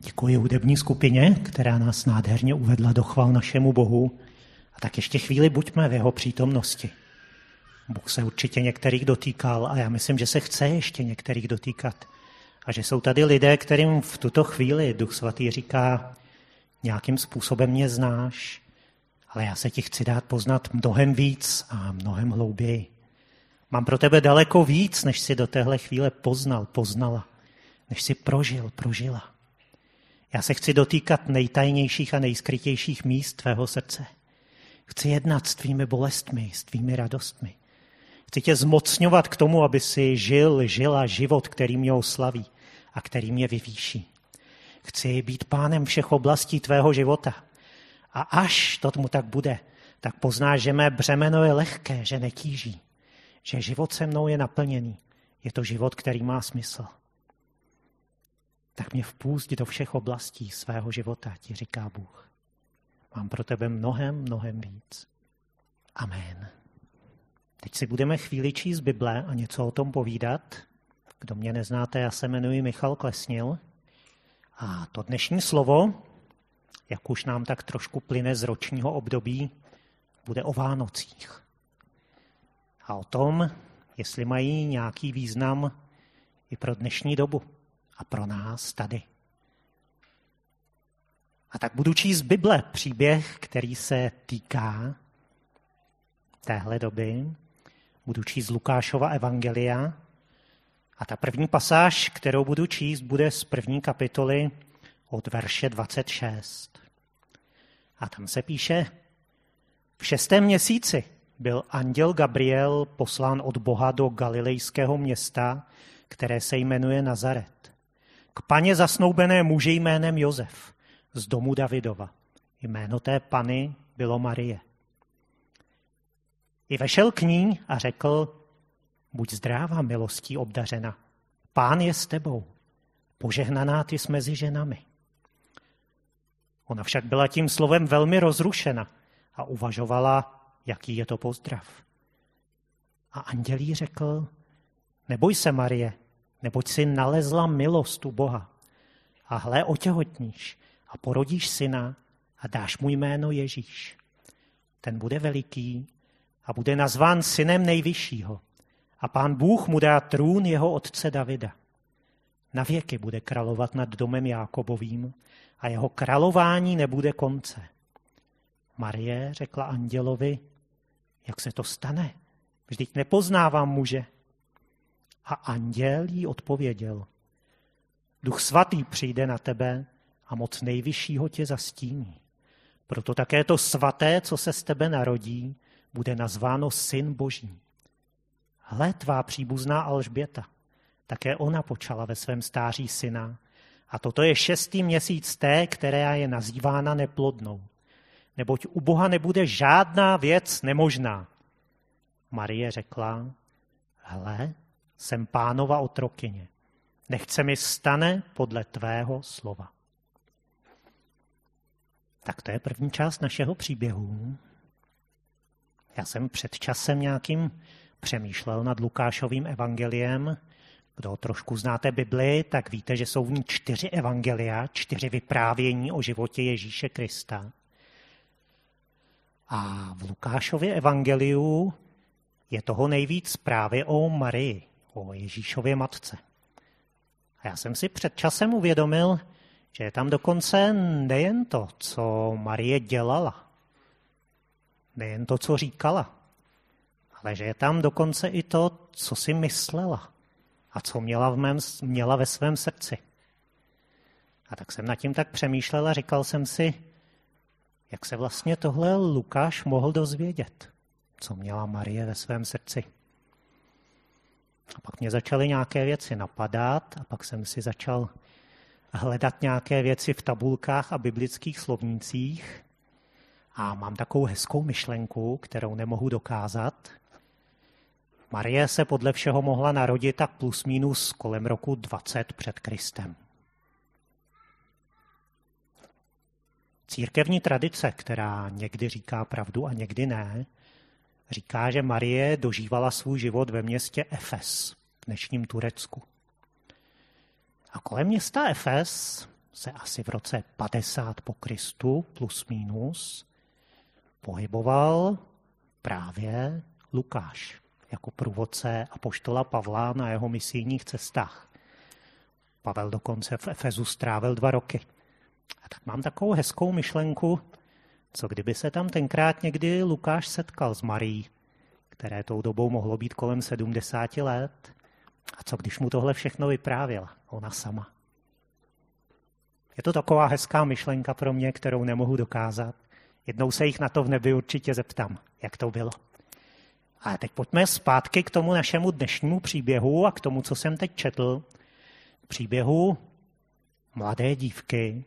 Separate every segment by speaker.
Speaker 1: Děkuji hudební skupině, která nás nádherně uvedla do chval našemu Bohu. A tak ještě chvíli buďme v jeho přítomnosti. Bůh se určitě některých dotýkal a já myslím, že se chce ještě některých dotýkat. A že jsou tady lidé, kterým v tuto chvíli Duch Svatý říká, nějakým způsobem mě znáš, ale já se ti chci dát poznat mnohem víc a mnohem hlouběji. Mám pro tebe daleko víc, než si do téhle chvíle poznal, poznala, než si prožil, prožila. Já se chci dotýkat nejtajnějších a nejskrytějších míst tvého srdce. Chci jednat s tvými bolestmi, s tvými radostmi. Chci tě zmocňovat k tomu, aby si žil, žila život, který mě oslaví a který mě vyvýší. Chci být pánem všech oblastí tvého života. A až to tomu tak bude, tak poznáš, že mé břemeno je lehké, že netíží, že život se mnou je naplněný. Je to život, který má smysl. Tak mě vpůst do všech oblastí svého života, ti říká Bůh. Mám pro tebe mnohem, mnohem víc. Amen. Teď si budeme chvíli číst Bible a něco o tom povídat. Kdo mě neznáte, já se jmenuji Michal Klesnil. A to dnešní slovo, jak už nám tak trošku plyne z ročního období, bude o Vánocích. A o tom, jestli mají nějaký význam i pro dnešní dobu a pro nás tady. A tak budu číst Bible, příběh, který se týká téhle doby. Budu číst Lukášova evangelia. A ta první pasáž, kterou budu číst, bude z první kapitoly od verše 26. A tam se píše, v šestém měsíci byl anděl Gabriel poslán od Boha do galilejského města, které se jmenuje Nazaret. K paně zasnoubené muži jménem Josef z domu Davidova. Jméno té pany bylo Marie. I vešel k ní a řekl, buď zdráva milostí obdařena, pán je s tebou, požehnaná ty jsi mezi ženami. Ona však byla tím slovem velmi rozrušena a uvažovala, jaký je to pozdrav. A andělí řekl, neboj se, Marie, neboť si nalezla milost u Boha. A hle, otěhotníš a porodíš syna a dáš mu jméno Ježíš. Ten bude veliký a bude nazván synem nejvyššího. A pán Bůh mu dá trůn jeho otce Davida. Na věky bude královat nad domem Jákobovým a jeho králování nebude konce. Marie řekla andělovi, jak se to stane? Vždyť nepoznávám muže. A anděl jí odpověděl, duch svatý přijde na tebe a moc nejvyššího tě zastíní. Proto také to svaté, co se z tebe narodí, bude nazváno Syn Boží. Hle, tvá příbuzná Alžběta. Také ona počala ve svém stáří syna. A toto je šestý měsíc té, která je nazývána neplodnou. Neboť u Boha nebude žádná věc nemožná. Marie řekla, hle, jsem pánova otrokyně. Nechce mi stane podle tvého slova. Tak to je první část našeho příběhu. Já jsem před časem nějakým přemýšlel nad Lukášovým evangeliem. Kdo trošku znáte Bibli, tak víte, že jsou v ní čtyři evangelia, čtyři vyprávění o životě Ježíše Krista. A v Lukášově evangeliu je toho nejvíc právě o Marii, o Ježíšově matce. A já jsem si před časem uvědomil, že je tam dokonce nejen to, co Marie dělala, nejen to, co říkala, ale že je tam dokonce i to, co si myslela a co měla, v mém, měla ve svém srdci. A tak jsem nad tím tak přemýšlel a říkal jsem si, jak se vlastně tohle Lukáš mohl dozvědět, co měla Marie ve svém srdci. A pak mě začaly nějaké věci napadat a pak jsem si začal hledat nějaké věci v tabulkách a biblických slovnících a mám takovou hezkou myšlenku, kterou nemohu dokázat. Marie se podle všeho mohla narodit tak plus minus kolem roku 20 před Kristem. Církevní tradice, která někdy říká pravdu a někdy ne, říká, že Marie dožívala svůj život ve městě Efes v dnešním Turecku. A kolem města Efes se asi v roce 50 po Kristu, plus minus, pohyboval právě Lukáš jako průvodce apoštola Pavla na jeho misijních cestách. Pavel dokonce v Efezu strávil dva roky. A tak mám takovou hezkou myšlenku, co kdyby se tam tenkrát někdy Lukáš setkal s Marí, které tou dobou mohlo být kolem 70 let, a co když mu tohle všechno vyprávěla, ona sama. Je to taková hezká myšlenka pro mě, kterou nemohu dokázat. Jednou se jich na to v nebi určitě zeptám, jak to bylo. A teď pojďme zpátky k tomu našemu dnešnímu příběhu a k tomu, co jsem teď četl. Příběhu mladé dívky.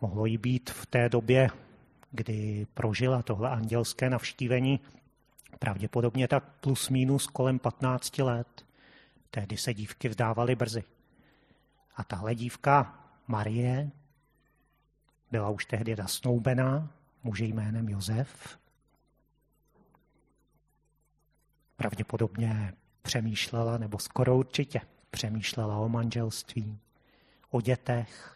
Speaker 1: Mohlo jí být v té době, kdy prožila tohle andělské navštívení, pravděpodobně tak plus minus kolem 15 let. Tehdy se dívky vdávaly brzy. A tahle dívka Marie byla už tehdy zasnoubená muže jménem Josef. Pravděpodobně přemýšlela, nebo skoro určitě přemýšlela o manželství, o dětech,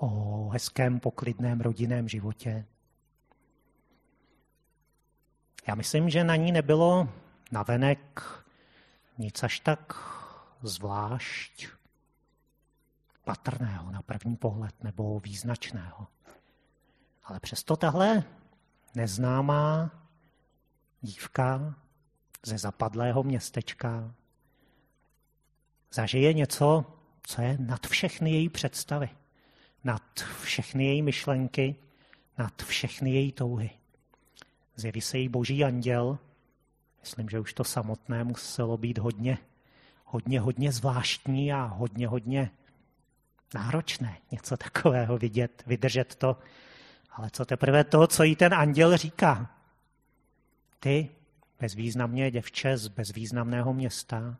Speaker 1: o hezkém poklidném rodinném životě. Já myslím, že na ní nebylo navenek nic až tak zvlášť patrného na první pohled nebo význačného. Ale přesto tahle neznámá dívka ze zapadlého městečka zažije něco, co je nad všechny její představy, nad všechny její myšlenky, nad všechny její touhy. Zjeví se jí boží anděl, myslím, že už to samotné muselo být hodně, hodně, hodně zvláštní a hodně, hodně náročné něco takového vidět, vydržet to. Ale co teprve to, co jí ten anděl říká? Ty, bezvýznamně děvče z bezvýznamného města,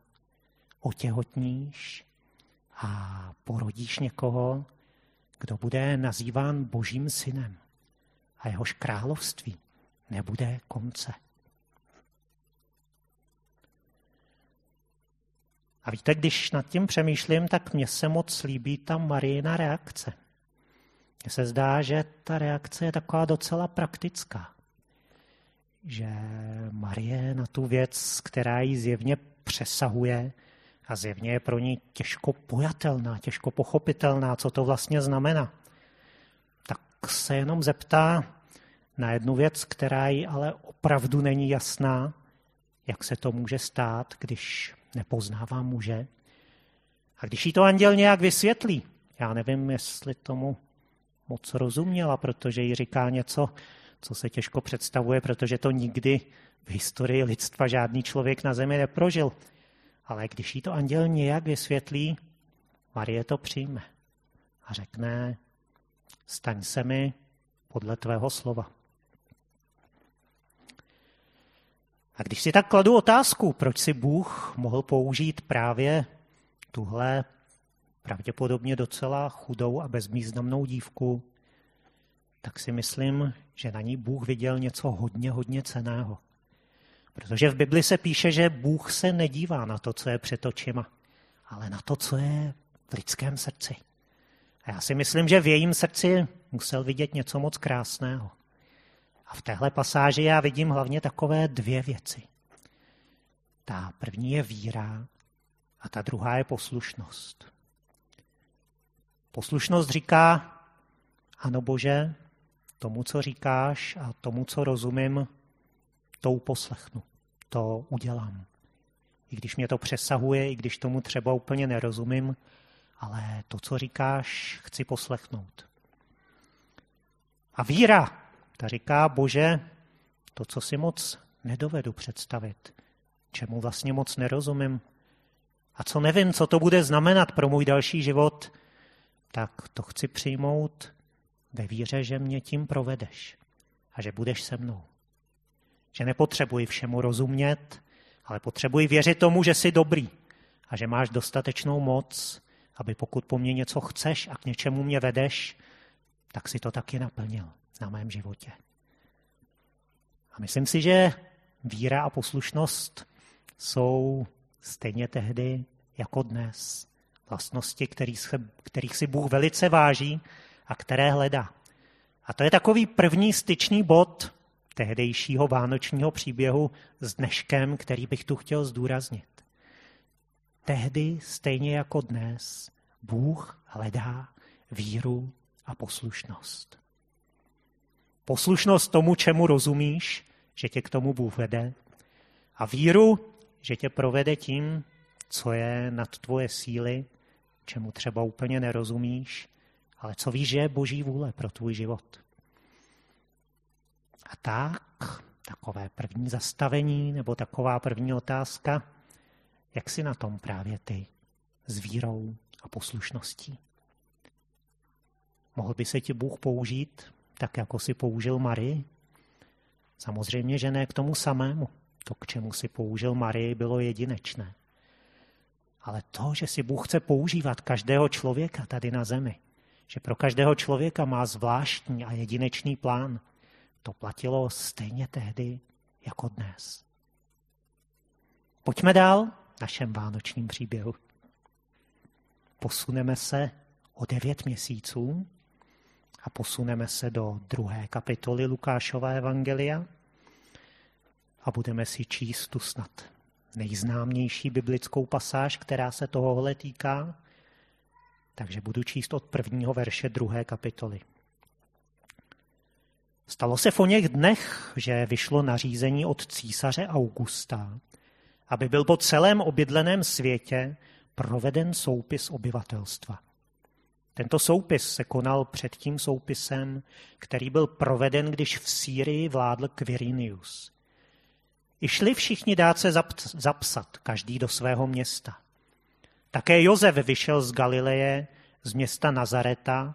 Speaker 1: otěhotníš a porodíš někoho, kdo bude nazýván božím synem a jehož království nebude konce. A víte, když nad tím přemýšlím, tak mně se moc líbí ta Marijina reakce. Mně se zdá, že ta reakce je taková docela praktická. Že Marie na tu věc, která ji zjevně přesahuje a zjevně je pro ní těžko pojatelná, těžko pochopitelná, co to vlastně znamená, tak se jenom zeptá na jednu věc, která jí ale opravdu není jasná, jak se to může stát, když nepoznává muže. A když jí to anděl nějak vysvětlí, já nevím, jestli tomu moc rozuměla, protože jí říká něco, co se těžko představuje, protože to nikdy v historii lidstva žádný člověk na zemi neprožil. Ale když jí to anděl nějak vysvětlí, Marie to přijme a řekne, staň se mi podle tvého slova. A když si tak kladu otázku, proč si Bůh mohl použít právě tuhle pravděpodobně docela chudou a bezvýznamnou dívku, tak si myslím, že na ní Bůh viděl něco hodně, hodně ceného. Protože v Bibli se píše, že Bůh se nedívá na to, co je před očima, ale na to, co je v lidském srdci. A já si myslím, že v jejím srdci musel vidět něco moc krásného. A v téhle pasáži já vidím hlavně takové dvě věci. Ta první je víra a ta druhá je poslušnost. Poslušnost říká, ano Bože, tomu, co říkáš a tomu, co rozumím, to uposlechnu, to udělám. I když mě to přesahuje, i když tomu třeba úplně nerozumím, ale to, co říkáš, chci poslechnout. A víra ta říká, bože, to, co si moc nedovedu představit, čemu vlastně moc nerozumím a co nevím, co to bude znamenat pro můj další život, tak to chci přijmout ve víře, že mě tím provedeš a že budeš se mnou. Že nepotřebuji všemu rozumět, ale potřebuji věřit tomu, že jsi dobrý a že máš dostatečnou moc, aby pokud po mně něco chceš a k něčemu mě vedeš, tak si to taky naplnil na mém životě. A myslím si, že víra a poslušnost jsou stejně tehdy jako dnes Vlastnosti, kterých, kterých si Bůh velice váží a které hledá. A to je takový první styčný bod tehdejšího vánočního příběhu s dneškem, který bych tu chtěl zdůraznit. Tehdy, stejně jako dnes, Bůh hledá víru a poslušnost. Poslušnost tomu, čemu rozumíš, že tě k tomu Bůh vede, a víru, že tě provede tím, co je nad tvoje síly, čemu třeba úplně nerozumíš, ale co víš, že je boží vůle pro tvůj život. A tak, takové první zastavení nebo taková první otázka, jak jsi na tom právě ty s vírou a poslušností? Mohl by se ti Bůh použít tak, jako si použil Marii? Samozřejmě, že ne k tomu samému. To, k čemu si použil Marii, bylo jedinečné. Ale to, že si Bůh chce používat každého člověka tady na zemi, že pro každého člověka má zvláštní a jedinečný plán, to platilo stejně tehdy jako dnes. Pojďme dál v našem vánočním příběhu. Posuneme se o devět měsíců a posuneme se do druhé kapitoly Lukášova evangelia a budeme si číst tu snad nejznámější biblickou pasáž, která se tohohle týká. Takže budu číst od prvního verše druhé kapitoly. Stalo se v něch dnech, že vyšlo nařízení od císaře Augusta, aby byl po celém obydleném světě proveden soupis obyvatelstva. Tento soupis se konal před tím soupisem, který byl proveden, když v Sýrii vládl Quirinius. I šli všichni dát se zapsat, každý do svého města. Také Jozef vyšel z Galileje, z města Nazareta,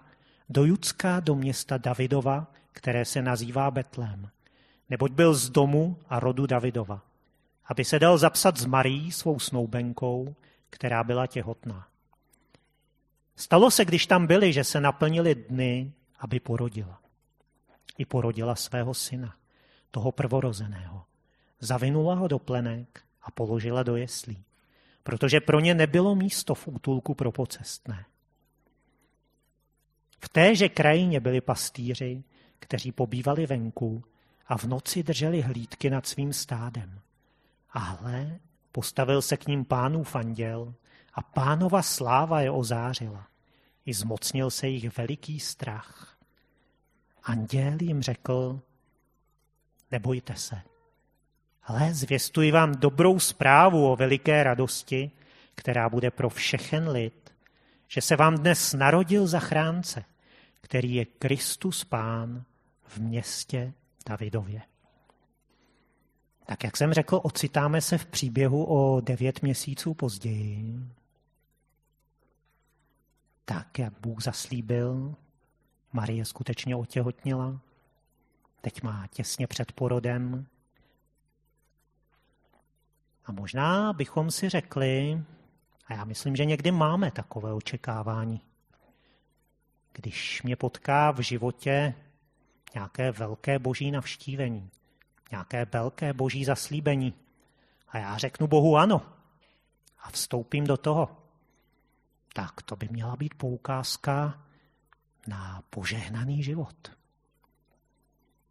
Speaker 1: do Judska, do města Davidova, které se nazývá Betlém, neboť byl z domu a rodu Davidova, aby se dal zapsat s Marí, svou snoubenkou, která byla těhotná. Stalo se, když tam byli, že se naplnili dny, aby porodila. I porodila svého syna, toho prvorozeného. Zavinula ho do plenek a položila do jeslí, protože pro ně nebylo místo v útulku pro pocestné. V téže krajině byli pastýři, kteří pobývali venku a v noci drželi hlídky nad svým stádem. A hle, postavil se k ním pánův anděl a pánova sláva je ozářila. I zmocnil se jich veliký strach. Anděl jim řekl, nebojte se, ale zvěstuji vám dobrou zprávu o veliké radosti, která bude pro všechen lid, že se vám dnes narodil zachránce, který je Kristus Pán v městě Davidově. Tak jak jsem řekl, ocitáme se v příběhu o devět měsíců později. Tak, jak Bůh zaslíbil, Marie skutečně otěhotnila. Teď má těsně před porodem. A možná bychom si řekli, a já myslím, že někdy máme takové očekávání, když mě potká v životě nějaké velké boží navštívení, nějaké velké boží zaslíbení. A já řeknu Bohu ano a vstoupím do toho. Tak to by měla být poukázka na požehnaný život.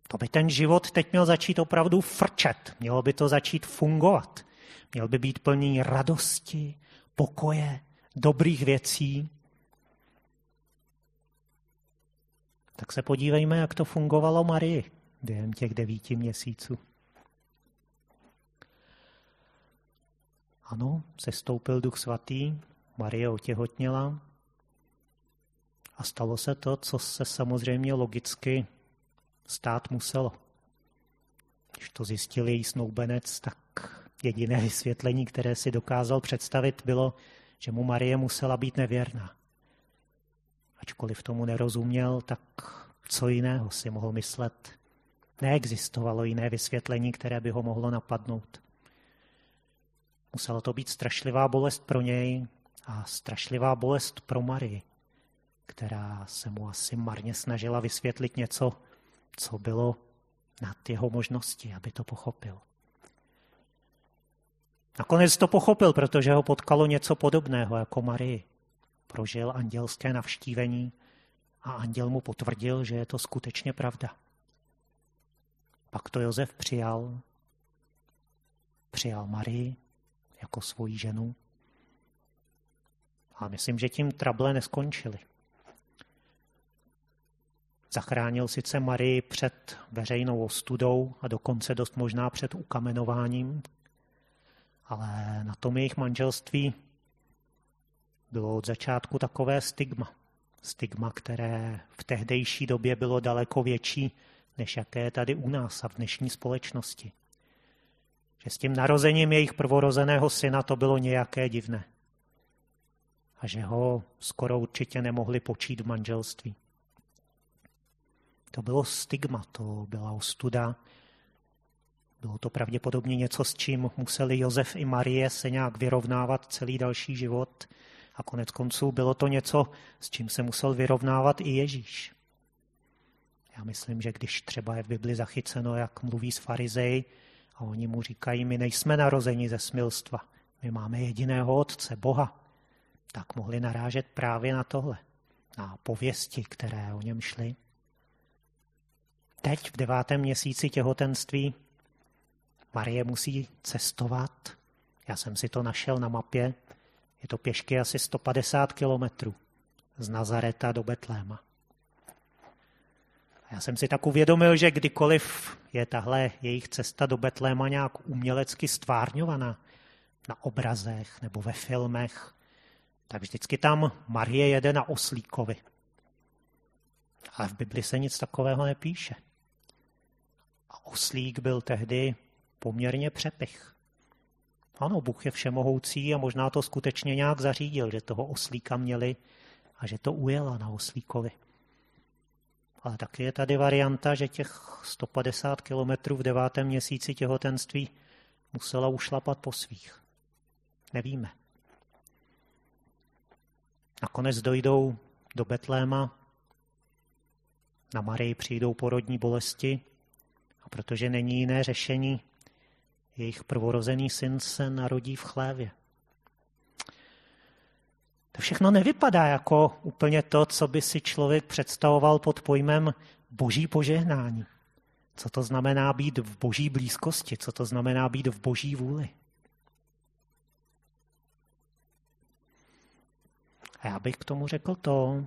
Speaker 1: To by ten život teď měl začít opravdu frčet, mělo by to začít fungovat. Měl by být plný radosti, pokoje, dobrých věcí, Tak se podívejme, jak to fungovalo Marii během těch devíti měsíců. Ano, sestoupil duch svatý, Marie otěhotněla a stalo se to, co se samozřejmě logicky stát muselo. Když to zjistil její snoubenec, tak jediné vysvětlení, které si dokázal představit, bylo, že mu Marie musela být nevěrná. Ačkoliv tomu nerozuměl, tak co jiného si mohl myslet? Neexistovalo jiné vysvětlení, které by ho mohlo napadnout. Musela to být strašlivá bolest pro něj a strašlivá bolest pro Marii, která se mu asi marně snažila vysvětlit něco, co bylo nad jeho možnosti, aby to pochopil. Nakonec to pochopil, protože ho potkalo něco podobného jako Marii. Prožil andělské navštívení a anděl mu potvrdil, že je to skutečně pravda. Pak to Josef přijal, přijal Marii jako svoji ženu. A myslím, že tím trable neskončily. Zachránil sice Marii před veřejnou ostudou a dokonce dost možná před ukamenováním, ale na tom jejich manželství bylo od začátku takové stigma. Stigma, které v tehdejší době bylo daleko větší, než jaké je tady u nás a v dnešní společnosti. Že s tím narozením jejich prvorozeného syna to bylo nějaké divné. A že ho skoro určitě nemohli počít v manželství. To bylo stigma, to byla ostuda. Bylo to pravděpodobně něco, s čím museli Josef i Marie se nějak vyrovnávat celý další život. A konec konců bylo to něco, s čím se musel vyrovnávat i Ježíš. Já myslím, že když třeba je v Bibli zachyceno, jak mluví s farizej a oni mu říkají, my nejsme narozeni ze smilstva, my máme jediného otce, Boha, tak mohli narážet právě na tohle, na pověsti, které o něm šly. Teď v devátém měsíci těhotenství Marie musí cestovat. Já jsem si to našel na mapě. Je to pěšky asi 150 kilometrů z Nazareta do Betléma. Já jsem si tak uvědomil, že kdykoliv je tahle jejich cesta do Betléma nějak umělecky stvárňovaná na obrazech nebo ve filmech, tak vždycky tam Marie jede na oslíkovi. Ale v Bibli se nic takového nepíše. A oslík byl tehdy poměrně přepich. Ano, Bůh je všemohoucí a možná to skutečně nějak zařídil, že toho oslíka měli a že to ujela na oslíkovi. Ale taky je tady varianta, že těch 150 kilometrů v devátém měsíci těhotenství musela ušlapat po svých. Nevíme. Nakonec dojdou do Betléma, na Marii přijdou porodní bolesti a protože není jiné řešení, jejich prvorozený syn se narodí v chlévě. To všechno nevypadá jako úplně to, co by si člověk představoval pod pojmem boží požehnání. Co to znamená být v boží blízkosti, co to znamená být v boží vůli. A já bych k tomu řekl to,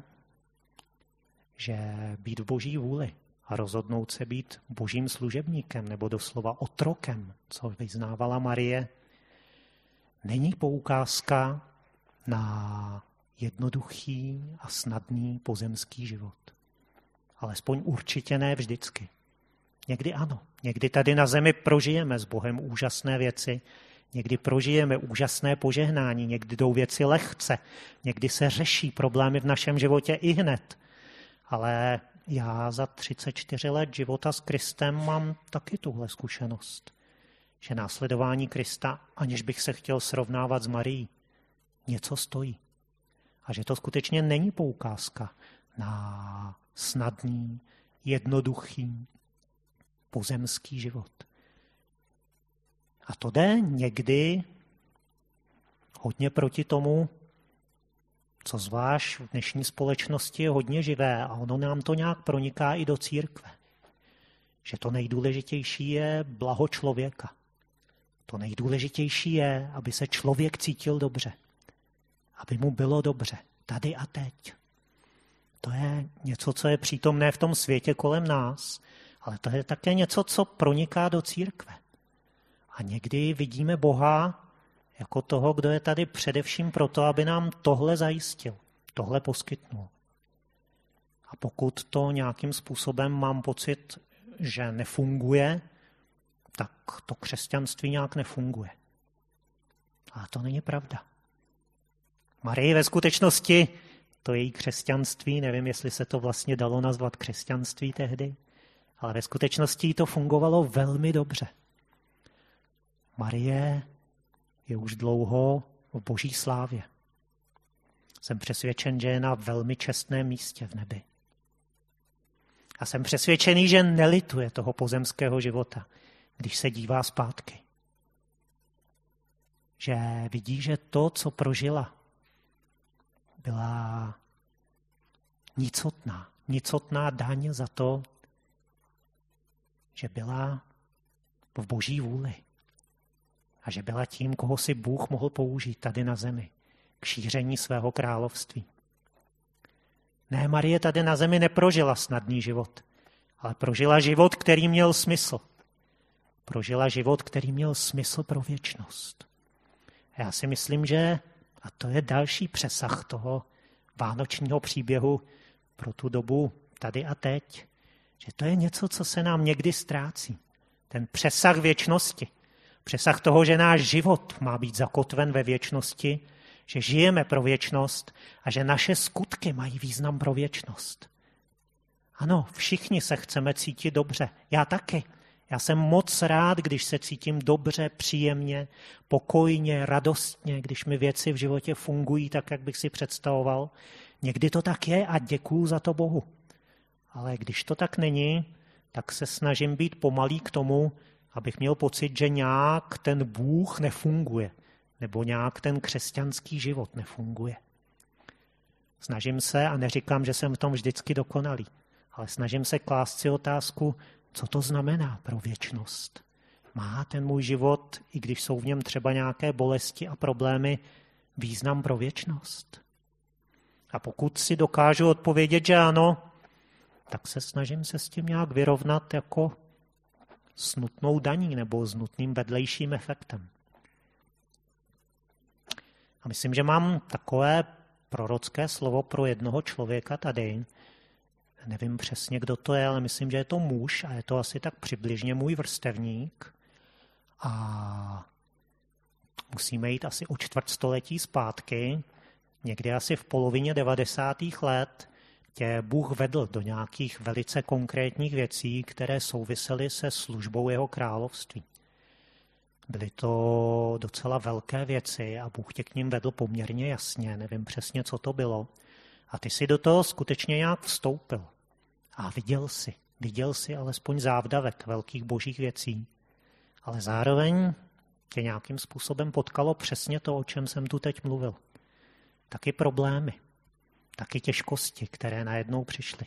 Speaker 1: že být v boží vůli a rozhodnout se být božím služebníkem nebo doslova otrokem, co vyznávala Marie, není poukázka na jednoduchý a snadný pozemský život. Alespoň určitě ne vždycky. Někdy ano. Někdy tady na zemi prožijeme s Bohem úžasné věci, někdy prožijeme úžasné požehnání, někdy jdou věci lehce, někdy se řeší problémy v našem životě i hned. Ale já za 34 let života s Kristem mám taky tuhle zkušenost, že následování Krista, aniž bych se chtěl srovnávat s Marií, něco stojí. A že to skutečně není poukázka na snadný, jednoduchý, pozemský život. A to jde někdy hodně proti tomu, co zvlášť v dnešní společnosti je hodně živé a ono nám to nějak proniká i do církve. Že to nejdůležitější je blaho člověka. To nejdůležitější je, aby se člověk cítil dobře aby mu bylo dobře, tady a teď. To je něco, co je přítomné v tom světě kolem nás, ale to je také něco, co proniká do církve. A někdy vidíme Boha jako toho, kdo je tady především proto, aby nám tohle zajistil, tohle poskytnul. A pokud to nějakým způsobem mám pocit, že nefunguje, tak to křesťanství nějak nefunguje. A to není pravda. Marie ve skutečnosti, to její křesťanství, nevím, jestli se to vlastně dalo nazvat křesťanství tehdy, ale ve skutečnosti to fungovalo velmi dobře. Marie je už dlouho v boží slávě. Jsem přesvědčen, že je na velmi čestném místě v nebi. A jsem přesvědčený, že nelituje toho pozemského života, když se dívá zpátky. Že vidí, že to, co prožila, byla nicotná. Nicotná daň za to, že byla v boží vůli a že byla tím, koho si Bůh mohl použít tady na zemi k šíření svého království. Ne, Marie tady na zemi neprožila snadný život, ale prožila život, který měl smysl. Prožila život, který měl smysl pro věčnost. A já si myslím, že, a to je další přesah toho vánočního příběhu pro tu dobu tady a teď, že to je něco, co se nám někdy ztrácí. Ten přesah věčnosti. Přesah toho, že náš život má být zakotven ve věčnosti, že žijeme pro věčnost a že naše skutky mají význam pro věčnost. Ano, všichni se chceme cítit dobře. Já taky. Já jsem moc rád, když se cítím dobře, příjemně, pokojně, radostně, když mi věci v životě fungují tak, jak bych si představoval. Někdy to tak je a děkuju za to Bohu. Ale když to tak není, tak se snažím být pomalý k tomu, abych měl pocit, že nějak ten Bůh nefunguje, nebo nějak ten křesťanský život nefunguje. Snažím se, a neříkám, že jsem v tom vždycky dokonalý, ale snažím se klást si otázku, co to znamená pro věčnost. Má ten můj život, i když jsou v něm třeba nějaké bolesti a problémy, význam pro věčnost? A pokud si dokážu odpovědět, že ano, tak se snažím se s tím nějak vyrovnat jako s nutnou daní nebo s nutným vedlejším efektem. A myslím, že mám takové prorocké slovo pro jednoho člověka tady. Nevím přesně, kdo to je, ale myslím, že je to muž a je to asi tak přibližně můj vrstevník. A musíme jít asi o čtvrtstoletí zpátky, někdy asi v polovině 90. let, tě Bůh vedl do nějakých velice konkrétních věcí, které souvisely se službou jeho království. Byly to docela velké věci a Bůh tě k ním vedl poměrně jasně, nevím přesně, co to bylo. A ty si do toho skutečně nějak vstoupil. A viděl si, viděl si alespoň závdavek velkých božích věcí. Ale zároveň tě nějakým způsobem potkalo přesně to, o čem jsem tu teď mluvil. Taky problémy, taky těžkosti, které najednou přišly.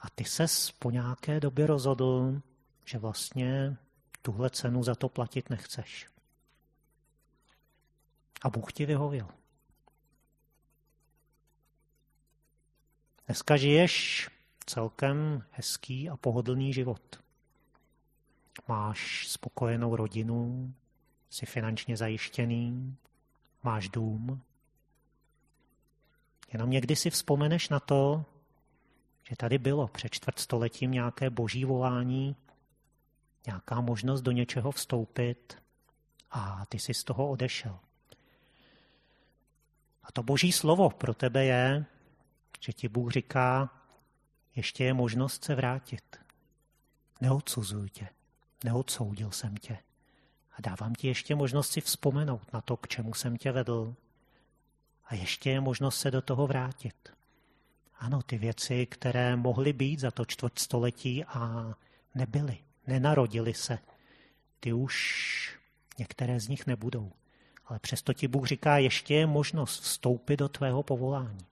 Speaker 1: A ty ses po nějaké době rozhodl, že vlastně tuhle cenu za to platit nechceš. A Bůh ti vyhověl. Dneska žiješ celkem hezký a pohodlný život. Máš spokojenou rodinu, jsi finančně zajištěný, máš dům, Jenom někdy si vzpomeneš na to, že tady bylo před čtvrtstoletím nějaké boží volání, nějaká možnost do něčeho vstoupit a ty jsi z toho odešel. A to boží slovo pro tebe je, že ti Bůh říká, ještě je možnost se vrátit. Neodsuzuj tě, neodsoudil jsem tě. A dávám ti ještě možnost si vzpomenout na to, k čemu jsem tě vedl, a ještě je možnost se do toho vrátit. Ano, ty věci, které mohly být za to čtvrtstoletí a nebyly, nenarodily se, ty už některé z nich nebudou. Ale přesto ti Bůh říká, ještě je možnost vstoupit do tvého povolání.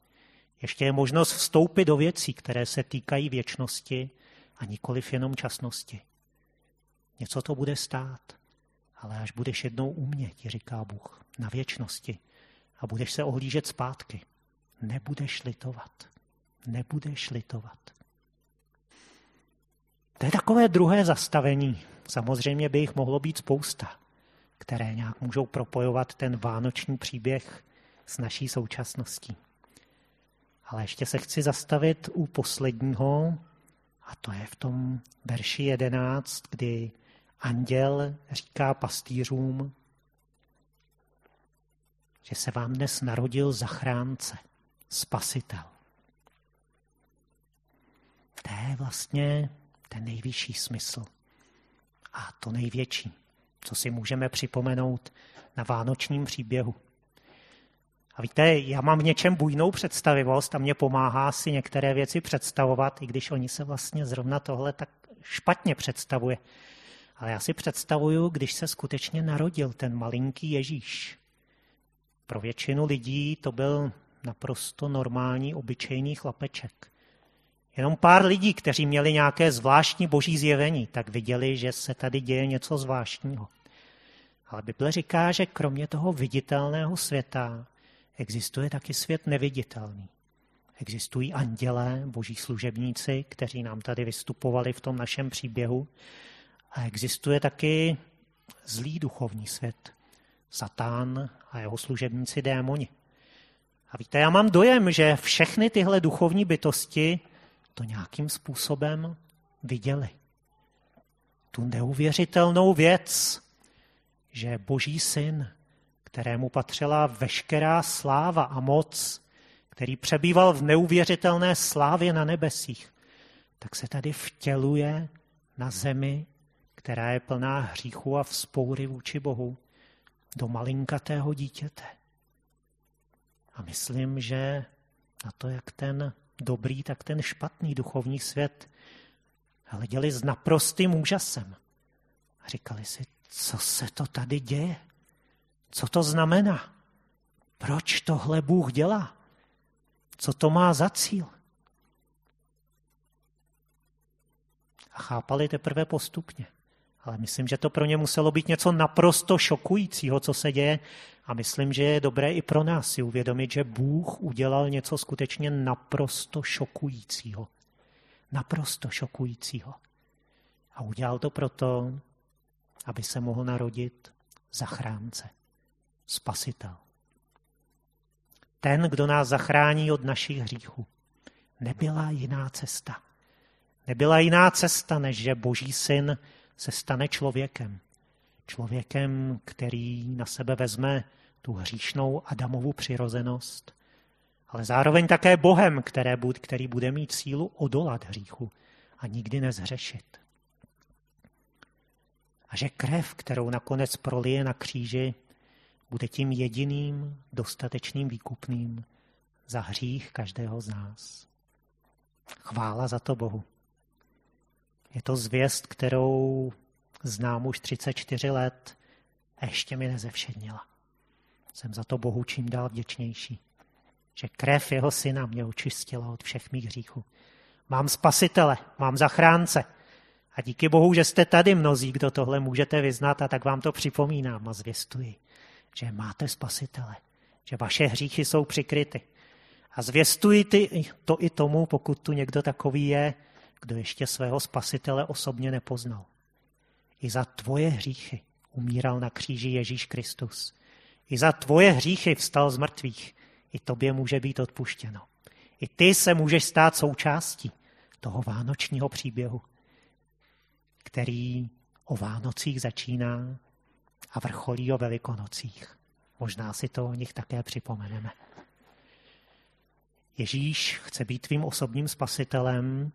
Speaker 1: Ještě je možnost vstoupit do věcí, které se týkají věčnosti a nikoliv jenom časnosti. Něco to bude stát, ale až budeš jednou umět, ti říká Bůh, na věčnosti, a budeš se ohlížet zpátky. Nebudeš litovat. Nebudeš litovat. To je takové druhé zastavení. Samozřejmě by jich mohlo být spousta, které nějak můžou propojovat ten vánoční příběh s naší současností. Ale ještě se chci zastavit u posledního, a to je v tom verši 11, kdy anděl říká pastýřům, že se vám dnes narodil zachránce, spasitel. To je vlastně ten nejvyšší smysl. A to největší, co si můžeme připomenout na vánočním příběhu. A víte, já mám v něčem bujnou představivost a mě pomáhá si některé věci představovat, i když oni se vlastně zrovna tohle tak špatně představuje. Ale já si představuju, když se skutečně narodil ten malinký Ježíš. Pro většinu lidí to byl naprosto normální, obyčejný chlapeček. Jenom pár lidí, kteří měli nějaké zvláštní boží zjevení, tak viděli, že se tady děje něco zvláštního. Ale Bible říká, že kromě toho viditelného světa existuje taky svět neviditelný. Existují andělé, boží služebníci, kteří nám tady vystupovali v tom našem příběhu. A existuje taky zlý duchovní svět. Satán a jeho služebníci démoni. A víte, já mám dojem, že všechny tyhle duchovní bytosti to nějakým způsobem viděli. Tu neuvěřitelnou věc, že Boží syn, kterému patřila veškerá sláva a moc, který přebýval v neuvěřitelné slávě na nebesích, tak se tady vtěluje na zemi, která je plná hříchu a vzpoury vůči Bohu, do malinkatého dítěte. A myslím, že na to, jak ten dobrý, tak ten špatný duchovní svět hleděli s naprostým úžasem. A říkali si, co se to tady děje? Co to znamená? Proč tohle Bůh dělá? Co to má za cíl? A chápali teprve postupně. Ale myslím, že to pro ně muselo být něco naprosto šokujícího, co se děje. A myslím, že je dobré i pro nás si uvědomit, že Bůh udělal něco skutečně naprosto šokujícího. Naprosto šokujícího. A udělal to proto, aby se mohl narodit zachránce, spasitel. Ten, kdo nás zachrání od našich hříchů. Nebyla jiná cesta. Nebyla jiná cesta, než že Boží syn se stane člověkem. Člověkem, který na sebe vezme tu hříšnou Adamovu přirozenost, ale zároveň také Bohem, které, který bude mít sílu odolat hříchu a nikdy nezhřešit. A že krev, kterou nakonec prolije na kříži, bude tím jediným dostatečným výkupným za hřích každého z nás. Chvála za to Bohu. Je to zvěst, kterou znám už 34 let ještě mi nezevšednila. Jsem za to Bohu čím dál vděčnější, že krev jeho syna mě očistila od všech mých hříchů. Mám spasitele, mám zachránce. A díky Bohu, že jste tady mnozí, kdo tohle můžete vyznat, a tak vám to připomínám a zvěstuji, že máte spasitele, že vaše hříchy jsou přikryty. A zvěstuji to i tomu, pokud tu někdo takový je, kdo ještě svého spasitele osobně nepoznal. I za tvoje hříchy umíral na kříži Ježíš Kristus. I za tvoje hříchy vstal z mrtvých. I tobě může být odpuštěno. I ty se můžeš stát součástí toho vánočního příběhu, který o Vánocích začíná a vrcholí o Velikonocích. Možná si to o nich také připomeneme. Ježíš chce být tvým osobním spasitelem,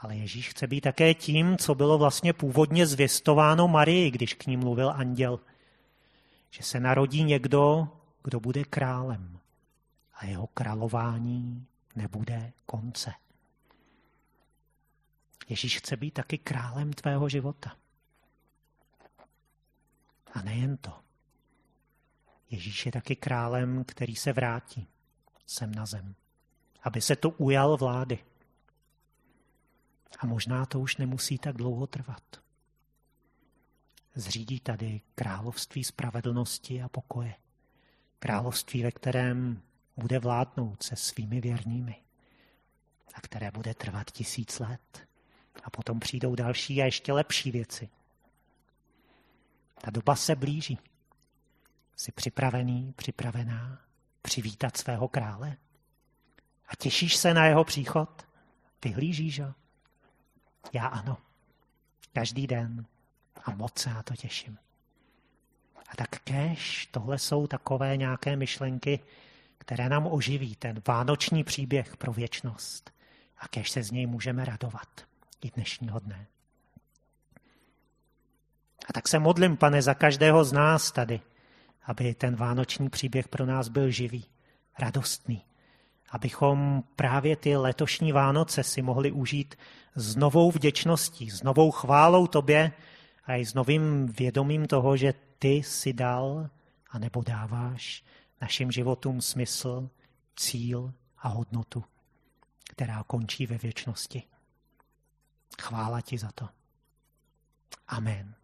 Speaker 1: ale Ježíš chce být také tím, co bylo vlastně původně zvěstováno Marii, když k ní mluvil anděl. Že se narodí někdo, kdo bude králem a jeho králování nebude konce. Ježíš chce být taky králem tvého života. A nejen to. Ježíš je taky králem, který se vrátí sem na zem, aby se to ujal vlády. A možná to už nemusí tak dlouho trvat. Zřídí tady království spravedlnosti a pokoje. Království, ve kterém bude vládnout se svými věrnými a které bude trvat tisíc let. A potom přijdou další a ještě lepší věci. Ta doba se blíží. Jsi připravený, připravená přivítat svého krále? A těšíš se na jeho příchod? Vyhlížíš ho? Já ano. Každý den. A moc se na to těším. A tak kež, tohle jsou takové nějaké myšlenky, které nám oživí ten vánoční příběh pro věčnost. A kež se z něj můžeme radovat i dnešního dne. A tak se modlím, pane, za každého z nás tady, aby ten vánoční příběh pro nás byl živý, radostný, abychom právě ty letošní Vánoce si mohli užít s novou vděčností, s novou chválou tobě a i s novým vědomím toho, že ty si dal a nebo dáváš našim životům smysl, cíl a hodnotu, která končí ve věčnosti. Chvála ti za to. Amen.